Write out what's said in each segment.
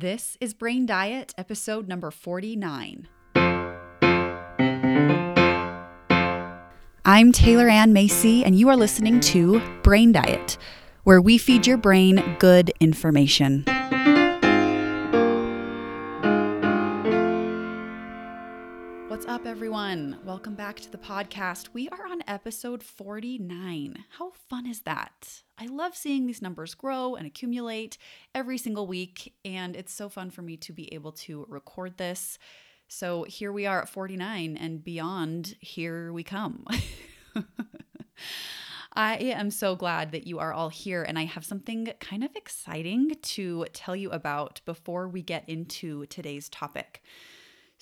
This is Brain Diet, episode number 49. I'm Taylor Ann Macy, and you are listening to Brain Diet, where we feed your brain good information. Up, everyone? Welcome back to the podcast. We are on episode 49. How fun is that? I love seeing these numbers grow and accumulate every single week, and it's so fun for me to be able to record this. So here we are at 49 and beyond, here we come. I am so glad that you are all here, and I have something kind of exciting to tell you about before we get into today's topic.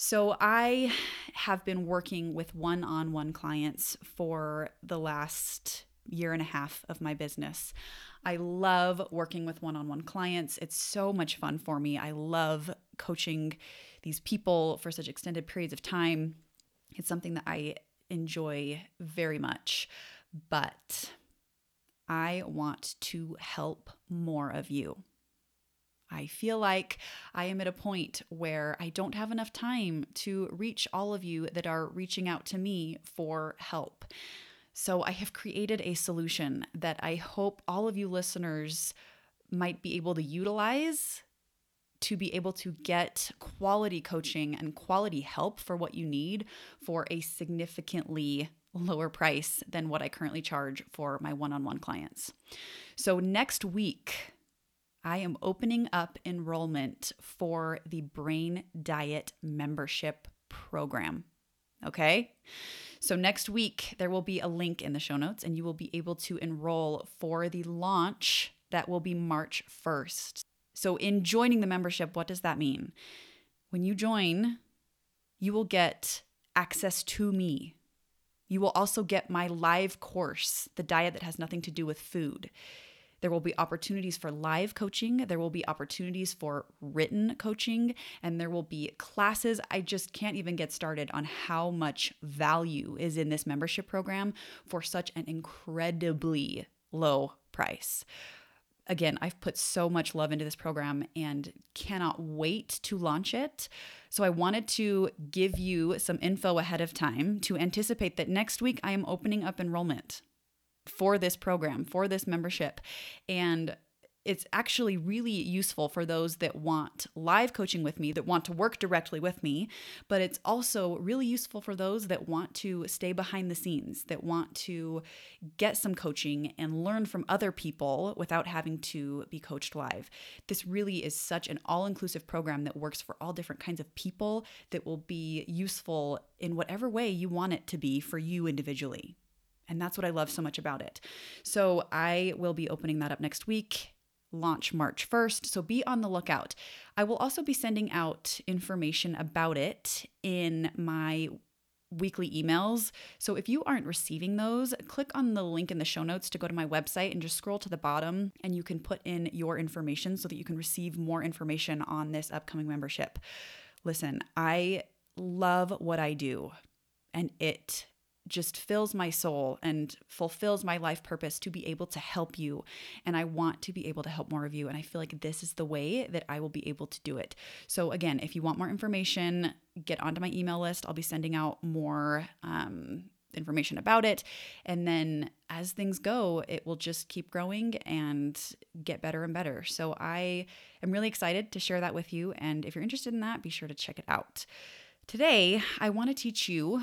So, I have been working with one on one clients for the last year and a half of my business. I love working with one on one clients. It's so much fun for me. I love coaching these people for such extended periods of time. It's something that I enjoy very much. But I want to help more of you. I feel like I am at a point where I don't have enough time to reach all of you that are reaching out to me for help. So I have created a solution that I hope all of you listeners might be able to utilize to be able to get quality coaching and quality help for what you need for a significantly lower price than what I currently charge for my one on one clients. So, next week, I am opening up enrollment for the Brain Diet Membership Program. Okay. So, next week, there will be a link in the show notes, and you will be able to enroll for the launch that will be March 1st. So, in joining the membership, what does that mean? When you join, you will get access to me. You will also get my live course, The Diet That Has Nothing to Do with Food. There will be opportunities for live coaching. There will be opportunities for written coaching. And there will be classes. I just can't even get started on how much value is in this membership program for such an incredibly low price. Again, I've put so much love into this program and cannot wait to launch it. So, I wanted to give you some info ahead of time to anticipate that next week I am opening up enrollment for this program, for this membership. And it's actually really useful for those that want live coaching with me, that want to work directly with me, but it's also really useful for those that want to stay behind the scenes, that want to get some coaching and learn from other people without having to be coached live. This really is such an all inclusive program that works for all different kinds of people that will be useful in whatever way you want it to be for you individually. And that's what I love so much about it. So I will be opening that up next week, launch March 1st. So be on the lookout. I will also be sending out information about it in my weekly emails. So if you aren't receiving those, click on the link in the show notes to go to my website and just scroll to the bottom and you can put in your information so that you can receive more information on this upcoming membership. Listen, I love what I do and it just fills my soul and fulfills my life purpose to be able to help you. And I want to be able to help more of you. And I feel like this is the way that I will be able to do it. So, again, if you want more information, get onto my email list. I'll be sending out more um, information about it. And then as things go, it will just keep growing and get better and better. So, I am really excited to share that with you. And if you're interested in that, be sure to check it out. Today, I want to teach you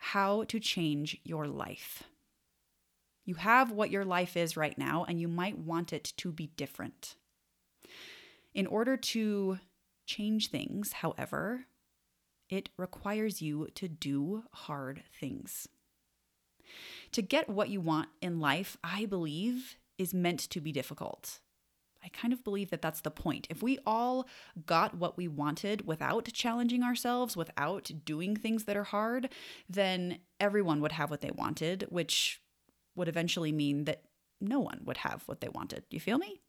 how to change your life. You have what your life is right now, and you might want it to be different. In order to change things, however, it requires you to do hard things. To get what you want in life, I believe, is meant to be difficult. I kind of believe that that's the point. If we all got what we wanted without challenging ourselves, without doing things that are hard, then everyone would have what they wanted, which would eventually mean that no one would have what they wanted. You feel me?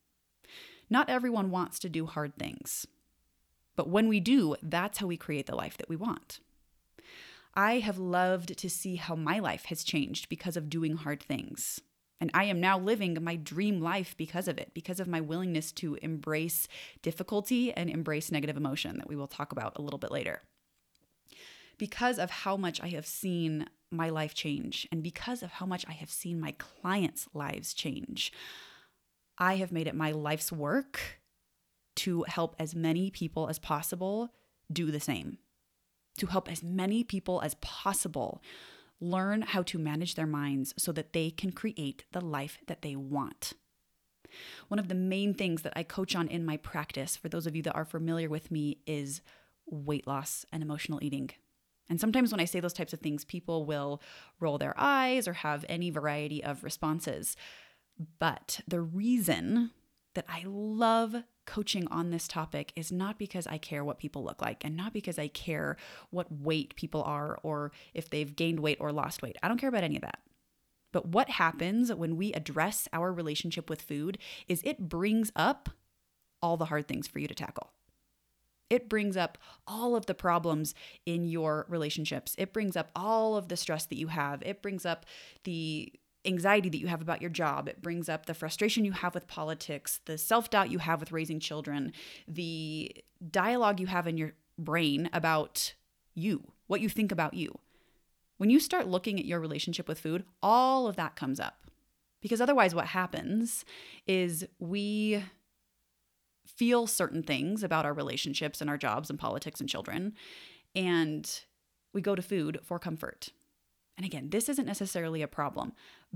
Not everyone wants to do hard things. But when we do, that's how we create the life that we want. I have loved to see how my life has changed because of doing hard things. And I am now living my dream life because of it, because of my willingness to embrace difficulty and embrace negative emotion that we will talk about a little bit later. Because of how much I have seen my life change, and because of how much I have seen my clients' lives change, I have made it my life's work to help as many people as possible do the same, to help as many people as possible learn how to manage their minds so that they can create the life that they want. One of the main things that I coach on in my practice, for those of you that are familiar with me, is weight loss and emotional eating. And sometimes when I say those types of things, people will roll their eyes or have any variety of responses. But the reason that I love coaching on this topic is not because I care what people look like and not because I care what weight people are or if they've gained weight or lost weight. I don't care about any of that. But what happens when we address our relationship with food is it brings up all the hard things for you to tackle. It brings up all of the problems in your relationships. It brings up all of the stress that you have. It brings up the anxiety that you have about your job. It brings up the frustration you have with politics, the self doubt you have with raising children, the dialogue you have in your brain about you, what you think about you. When you start looking at your relationship with food, all of that comes up. Because otherwise, what happens is we feel certain things about our relationships and our jobs and politics and children, and we go to food for comfort. And again, this isn't necessarily a problem,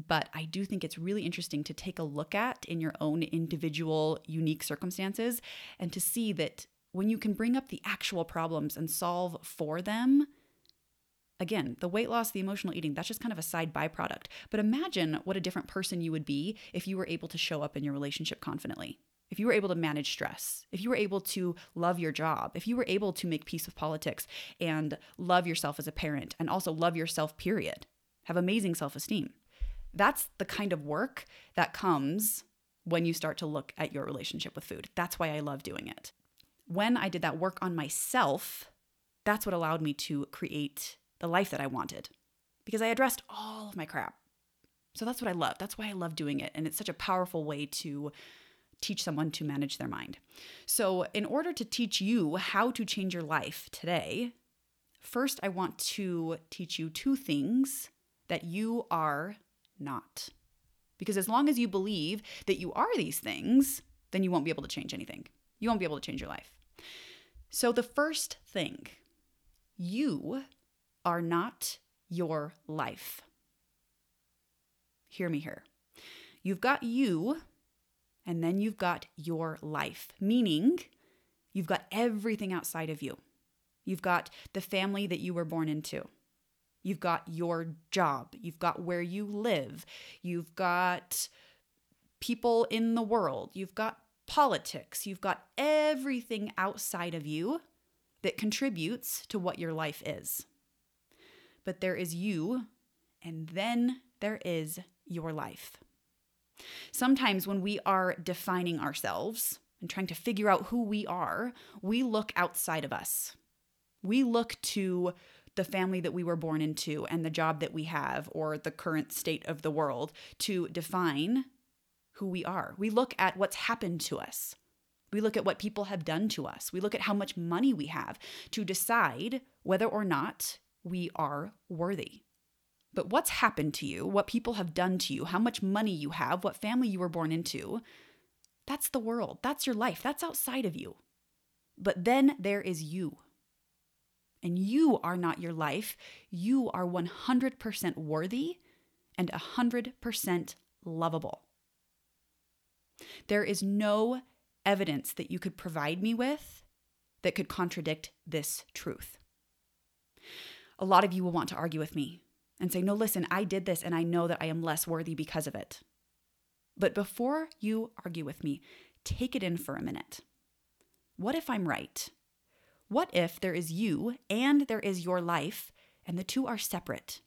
but I do think it's really interesting to take a look at in your own individual, unique circumstances and to see that when you can bring up the actual problems and solve for them, again, the weight loss, the emotional eating, that's just kind of a side byproduct. But imagine what a different person you would be if you were able to show up in your relationship confidently if you were able to manage stress, if you were able to love your job, if you were able to make peace with politics and love yourself as a parent and also love yourself, period, have amazing self esteem. That's the kind of work that comes when you start to look at your relationship with food. That's why I love doing it. When I did that work on myself, that's what allowed me to create the life that I wanted because I addressed all of my crap. So that's what I love. That's why I love doing it. And it's such a powerful way to teach someone to manage their mind. So, in order to teach you how to change your life today, first I want to teach you two things that you are not. Because as long as you believe that you are these things, then you won't be able to change anything. You won't be able to change your life. So, the first thing, you are not your life. Hear me here. You've got you and then you've got your life, meaning you've got everything outside of you. You've got the family that you were born into. You've got your job. You've got where you live. You've got people in the world. You've got politics. You've got everything outside of you that contributes to what your life is. But there is you, and then there is your life. Sometimes when we are defining ourselves and trying to figure out who we are, we look outside of us. We look to the family that we were born into and the job that we have or the current state of the world to define who we are. We look at what's happened to us. We look at what people have done to us. We look at how much money we have to decide whether or not we are worthy. But what's happened to you, what people have done to you, how much money you have, what family you were born into, that's the world. That's your life. That's outside of you. But then there is you. And you are not your life. You are 100% worthy and 100% lovable. There is no evidence that you could provide me with that could contradict this truth. A lot of you will want to argue with me and say, No, listen, I did this and I know that I am less worthy because of it. But before you argue with me, take it in for a minute. What if I'm right? What if there is you and there is your life, and the two are separate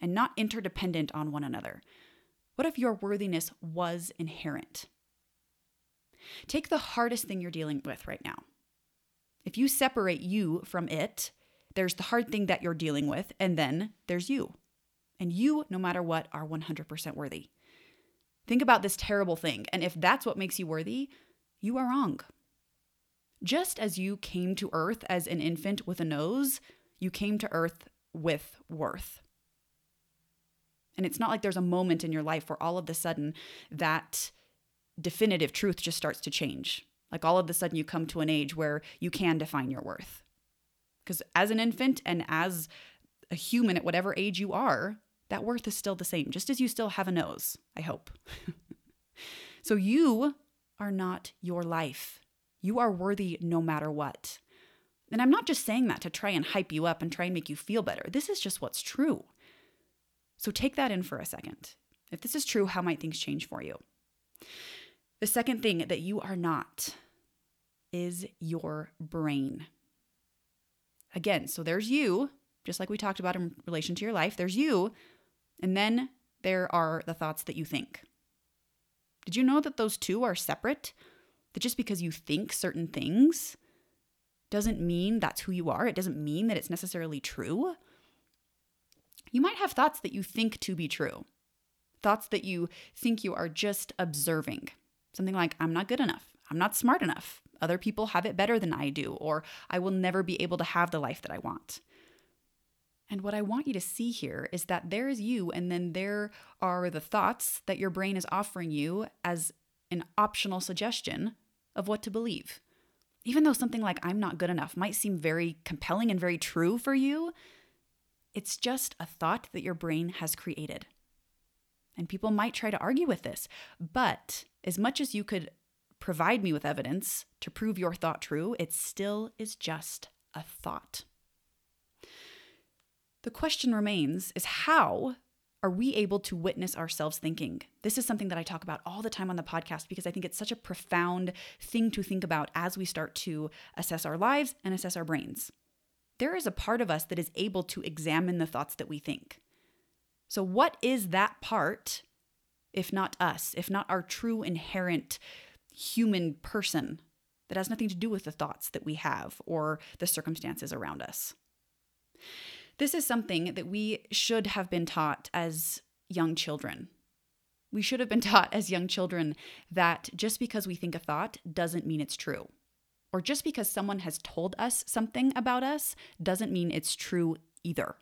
and not interdependent on one another? What if your worthiness was inherent? Take the hardest thing you're dealing with right now. If you separate you from it, there's the hard thing that you're dealing with, and then there's you. And you, no matter what, are 100% worthy. Think about this terrible thing. And if that's what makes you worthy, you are wrong. Just as you came to earth as an infant with a nose, you came to earth with worth. And it's not like there's a moment in your life where all of a sudden that definitive truth just starts to change. Like all of a sudden you come to an age where you can define your worth. Because as an infant and as a human at whatever age you are, that worth is still the same, just as you still have a nose, I hope. so you are not your life. You are worthy no matter what. And I'm not just saying that to try and hype you up and try and make you feel better. This is just what's true. So take that in for a second. If this is true, how might things change for you? The second thing that you are not is your brain. Again, so there's you, just like we talked about in relation to your life, there's you, and then there are the thoughts that you think. Did you know that those two are separate? That just because you think certain things doesn't mean that's who you are. It doesn't mean that it's necessarily true. You might have thoughts that you think to be true, thoughts that you think you are just observing. Something like, I'm not good enough. I'm not smart enough. Other people have it better than I do, or I will never be able to have the life that I want. And what I want you to see here is that there is you, and then there are the thoughts that your brain is offering you as an optional suggestion of what to believe. Even though something like I'm not good enough might seem very compelling and very true for you, it's just a thought that your brain has created. And people might try to argue with this, but as much as you could provide me with evidence to prove your thought true, it still is just a thought. The question remains is how are we able to witness ourselves thinking? This is something that I talk about all the time on the podcast because I think it's such a profound thing to think about as we start to assess our lives and assess our brains. There is a part of us that is able to examine the thoughts that we think. So, what is that part, if not us, if not our true inherent human person that has nothing to do with the thoughts that we have or the circumstances around us? This is something that we should have been taught as young children. We should have been taught as young children that just because we think a thought doesn't mean it's true. Or just because someone has told us something about us doesn't mean it's true either.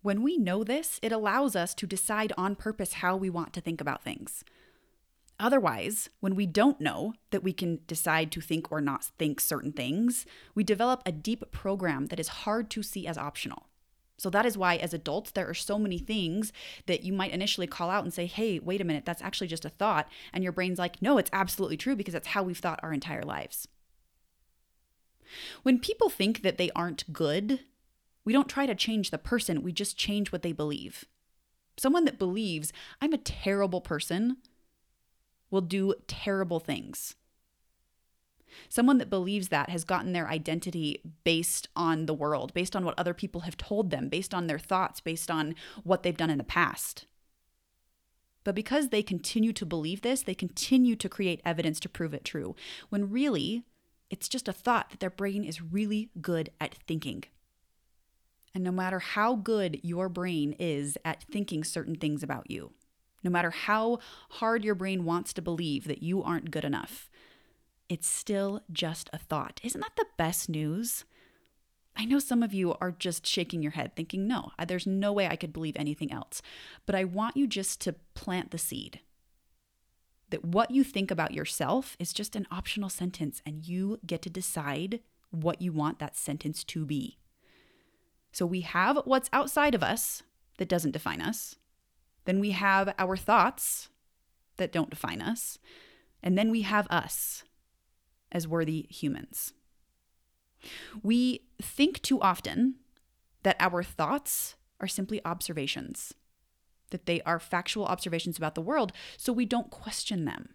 When we know this, it allows us to decide on purpose how we want to think about things. Otherwise, when we don't know that we can decide to think or not think certain things, we develop a deep program that is hard to see as optional. So that is why, as adults, there are so many things that you might initially call out and say, hey, wait a minute, that's actually just a thought. And your brain's like, no, it's absolutely true because that's how we've thought our entire lives. When people think that they aren't good, we don't try to change the person, we just change what they believe. Someone that believes, I'm a terrible person, will do terrible things. Someone that believes that has gotten their identity based on the world, based on what other people have told them, based on their thoughts, based on what they've done in the past. But because they continue to believe this, they continue to create evidence to prove it true, when really, it's just a thought that their brain is really good at thinking. And no matter how good your brain is at thinking certain things about you, no matter how hard your brain wants to believe that you aren't good enough, it's still just a thought. Isn't that the best news? I know some of you are just shaking your head, thinking, no, there's no way I could believe anything else. But I want you just to plant the seed that what you think about yourself is just an optional sentence, and you get to decide what you want that sentence to be. So we have what's outside of us that doesn't define us. Then we have our thoughts that don't define us. And then we have us as worthy humans. We think too often that our thoughts are simply observations, that they are factual observations about the world, so we don't question them.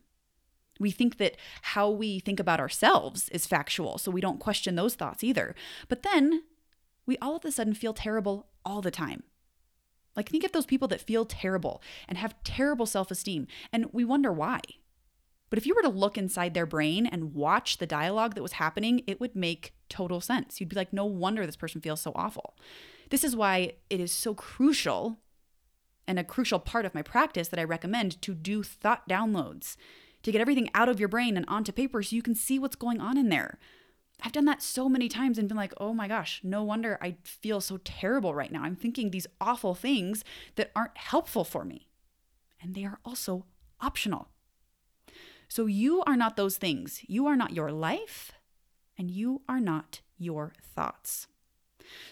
We think that how we think about ourselves is factual, so we don't question those thoughts either. But then we all of a sudden feel terrible all the time. Like, think of those people that feel terrible and have terrible self esteem, and we wonder why. But if you were to look inside their brain and watch the dialogue that was happening, it would make total sense. You'd be like, no wonder this person feels so awful. This is why it is so crucial and a crucial part of my practice that I recommend to do thought downloads, to get everything out of your brain and onto paper so you can see what's going on in there. I've done that so many times and been like, oh my gosh, no wonder I feel so terrible right now. I'm thinking these awful things that aren't helpful for me. And they are also optional. So you are not those things. You are not your life, and you are not your thoughts.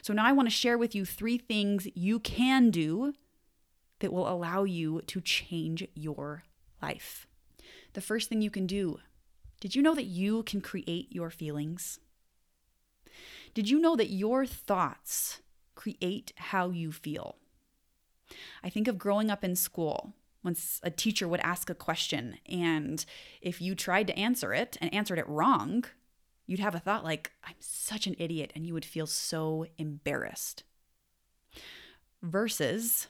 So now I want to share with you three things you can do that will allow you to change your life. The first thing you can do did you know that you can create your feelings? Did you know that your thoughts create how you feel? I think of growing up in school once a teacher would ask a question, and if you tried to answer it and answered it wrong, you'd have a thought like, I'm such an idiot, and you would feel so embarrassed. Versus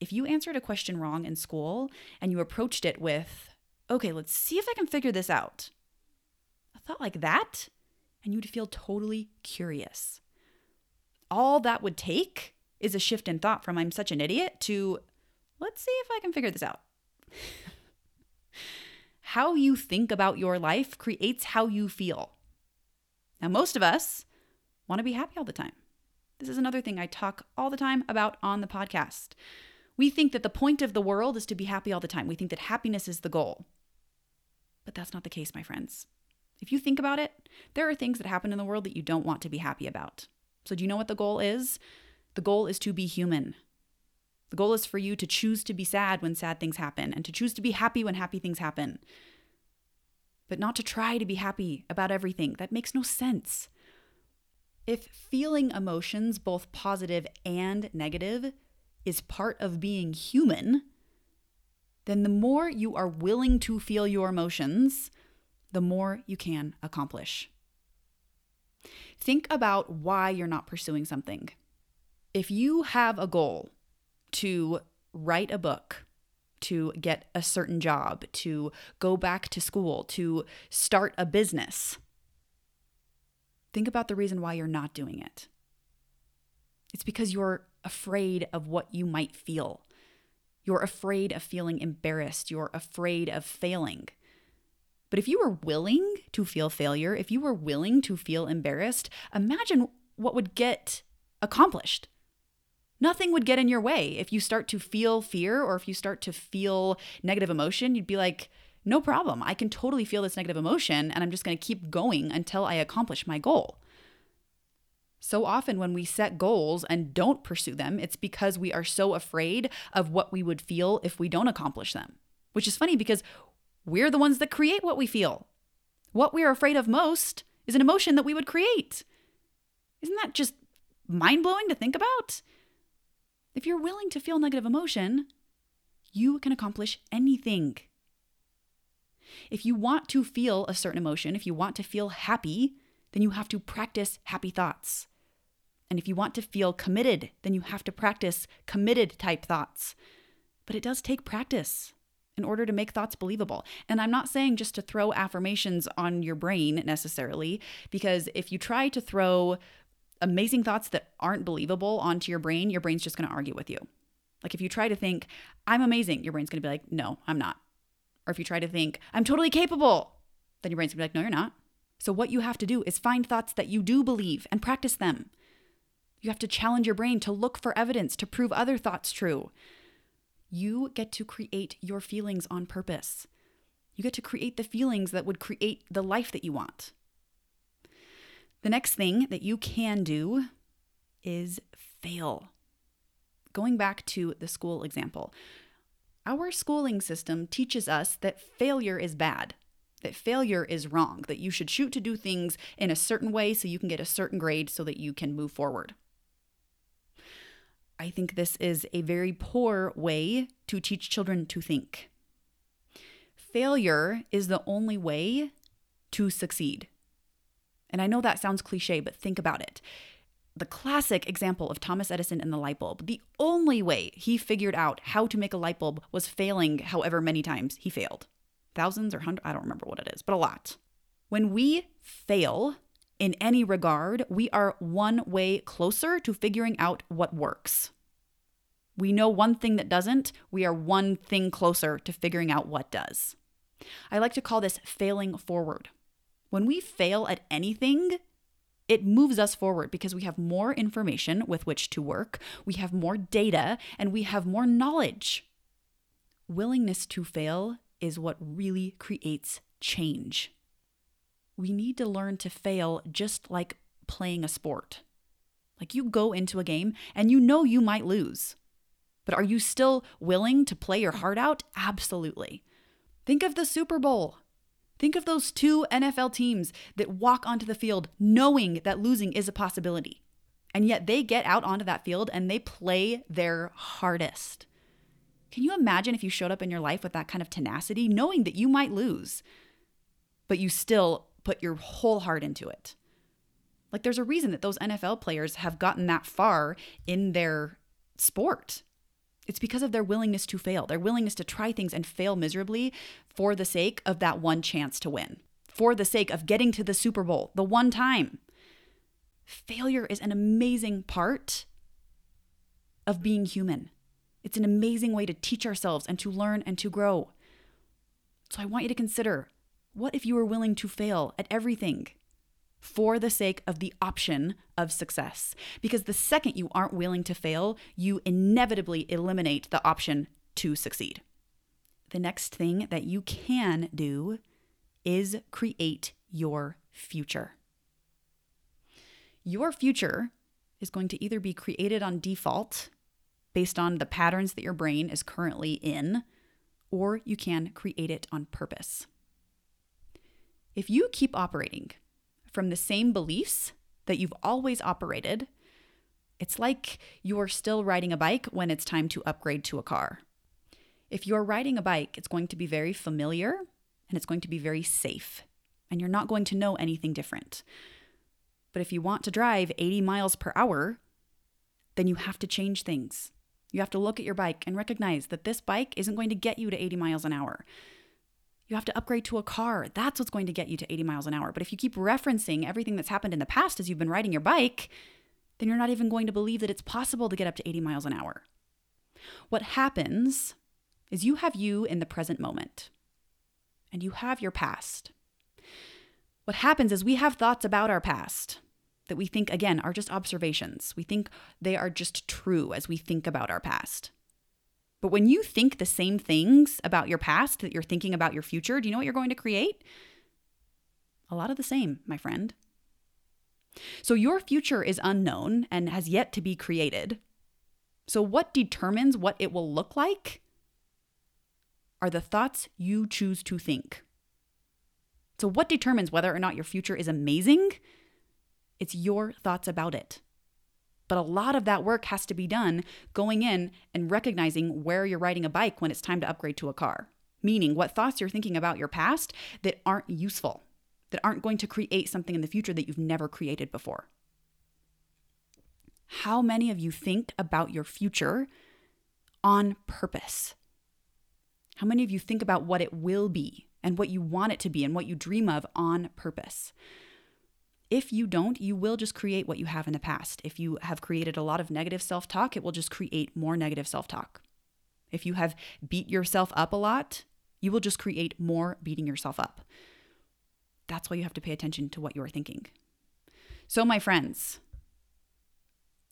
if you answered a question wrong in school and you approached it with, okay, let's see if I can figure this out. A thought like that, and you'd feel totally curious. All that would take is a shift in thought from I'm such an idiot to let's see if I can figure this out. how you think about your life creates how you feel. Now, most of us want to be happy all the time. This is another thing I talk all the time about on the podcast. We think that the point of the world is to be happy all the time. We think that happiness is the goal. But that's not the case, my friends. If you think about it, there are things that happen in the world that you don't want to be happy about. So, do you know what the goal is? The goal is to be human. The goal is for you to choose to be sad when sad things happen and to choose to be happy when happy things happen. But not to try to be happy about everything. That makes no sense. If feeling emotions, both positive and negative, is part of being human, then the more you are willing to feel your emotions, the more you can accomplish. Think about why you're not pursuing something. If you have a goal to write a book, to get a certain job, to go back to school, to start a business, think about the reason why you're not doing it. It's because you're afraid of what you might feel. You're afraid of feeling embarrassed. You're afraid of failing. But if you were willing to feel failure, if you were willing to feel embarrassed, imagine what would get accomplished. Nothing would get in your way. If you start to feel fear or if you start to feel negative emotion, you'd be like, no problem. I can totally feel this negative emotion and I'm just going to keep going until I accomplish my goal. So often, when we set goals and don't pursue them, it's because we are so afraid of what we would feel if we don't accomplish them. Which is funny because we're the ones that create what we feel. What we're afraid of most is an emotion that we would create. Isn't that just mind blowing to think about? If you're willing to feel negative emotion, you can accomplish anything. If you want to feel a certain emotion, if you want to feel happy, then you have to practice happy thoughts. And if you want to feel committed, then you have to practice committed type thoughts. But it does take practice in order to make thoughts believable. And I'm not saying just to throw affirmations on your brain necessarily, because if you try to throw amazing thoughts that aren't believable onto your brain, your brain's just going to argue with you. Like if you try to think, I'm amazing, your brain's going to be like, no, I'm not. Or if you try to think, I'm totally capable, then your brain's going to be like, no, you're not. So what you have to do is find thoughts that you do believe and practice them. You have to challenge your brain to look for evidence to prove other thoughts true. You get to create your feelings on purpose. You get to create the feelings that would create the life that you want. The next thing that you can do is fail. Going back to the school example, our schooling system teaches us that failure is bad, that failure is wrong, that you should shoot to do things in a certain way so you can get a certain grade so that you can move forward. I think this is a very poor way to teach children to think. Failure is the only way to succeed. And I know that sounds cliche, but think about it. The classic example of Thomas Edison and the light bulb, the only way he figured out how to make a light bulb was failing however many times he failed. Thousands or hundreds, I don't remember what it is, but a lot. When we fail in any regard, we are one way closer to figuring out what works. We know one thing that doesn't, we are one thing closer to figuring out what does. I like to call this failing forward. When we fail at anything, it moves us forward because we have more information with which to work, we have more data, and we have more knowledge. Willingness to fail is what really creates change. We need to learn to fail just like playing a sport. Like you go into a game and you know you might lose. But are you still willing to play your heart out? Absolutely. Think of the Super Bowl. Think of those two NFL teams that walk onto the field knowing that losing is a possibility. And yet they get out onto that field and they play their hardest. Can you imagine if you showed up in your life with that kind of tenacity, knowing that you might lose, but you still put your whole heart into it? Like, there's a reason that those NFL players have gotten that far in their sport. It's because of their willingness to fail, their willingness to try things and fail miserably for the sake of that one chance to win, for the sake of getting to the Super Bowl the one time. Failure is an amazing part of being human. It's an amazing way to teach ourselves and to learn and to grow. So I want you to consider what if you were willing to fail at everything? For the sake of the option of success. Because the second you aren't willing to fail, you inevitably eliminate the option to succeed. The next thing that you can do is create your future. Your future is going to either be created on default based on the patterns that your brain is currently in, or you can create it on purpose. If you keep operating from the same beliefs that you've always operated, it's like you're still riding a bike when it's time to upgrade to a car. If you're riding a bike, it's going to be very familiar and it's going to be very safe, and you're not going to know anything different. But if you want to drive 80 miles per hour, then you have to change things. You have to look at your bike and recognize that this bike isn't going to get you to 80 miles an hour. You have to upgrade to a car. That's what's going to get you to 80 miles an hour. But if you keep referencing everything that's happened in the past as you've been riding your bike, then you're not even going to believe that it's possible to get up to 80 miles an hour. What happens is you have you in the present moment and you have your past. What happens is we have thoughts about our past that we think, again, are just observations. We think they are just true as we think about our past. But when you think the same things about your past that you're thinking about your future, do you know what you're going to create? A lot of the same, my friend. So your future is unknown and has yet to be created. So, what determines what it will look like are the thoughts you choose to think. So, what determines whether or not your future is amazing? It's your thoughts about it. But a lot of that work has to be done going in and recognizing where you're riding a bike when it's time to upgrade to a car. Meaning, what thoughts you're thinking about your past that aren't useful, that aren't going to create something in the future that you've never created before. How many of you think about your future on purpose? How many of you think about what it will be and what you want it to be and what you dream of on purpose? If you don't, you will just create what you have in the past. If you have created a lot of negative self talk, it will just create more negative self talk. If you have beat yourself up a lot, you will just create more beating yourself up. That's why you have to pay attention to what you are thinking. So, my friends,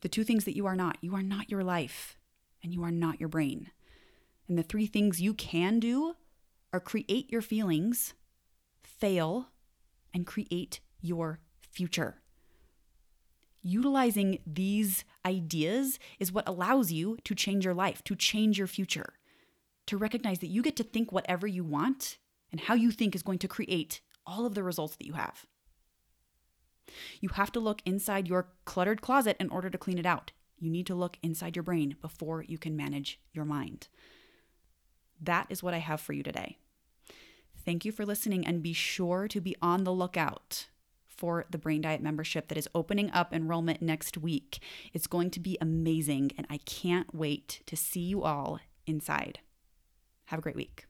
the two things that you are not you are not your life, and you are not your brain. And the three things you can do are create your feelings, fail, and create your future. Utilizing these ideas is what allows you to change your life, to change your future, to recognize that you get to think whatever you want, and how you think is going to create all of the results that you have. You have to look inside your cluttered closet in order to clean it out. You need to look inside your brain before you can manage your mind. That is what I have for you today. Thank you for listening and be sure to be on the lookout for the Brain Diet membership that is opening up enrollment next week. It's going to be amazing, and I can't wait to see you all inside. Have a great week.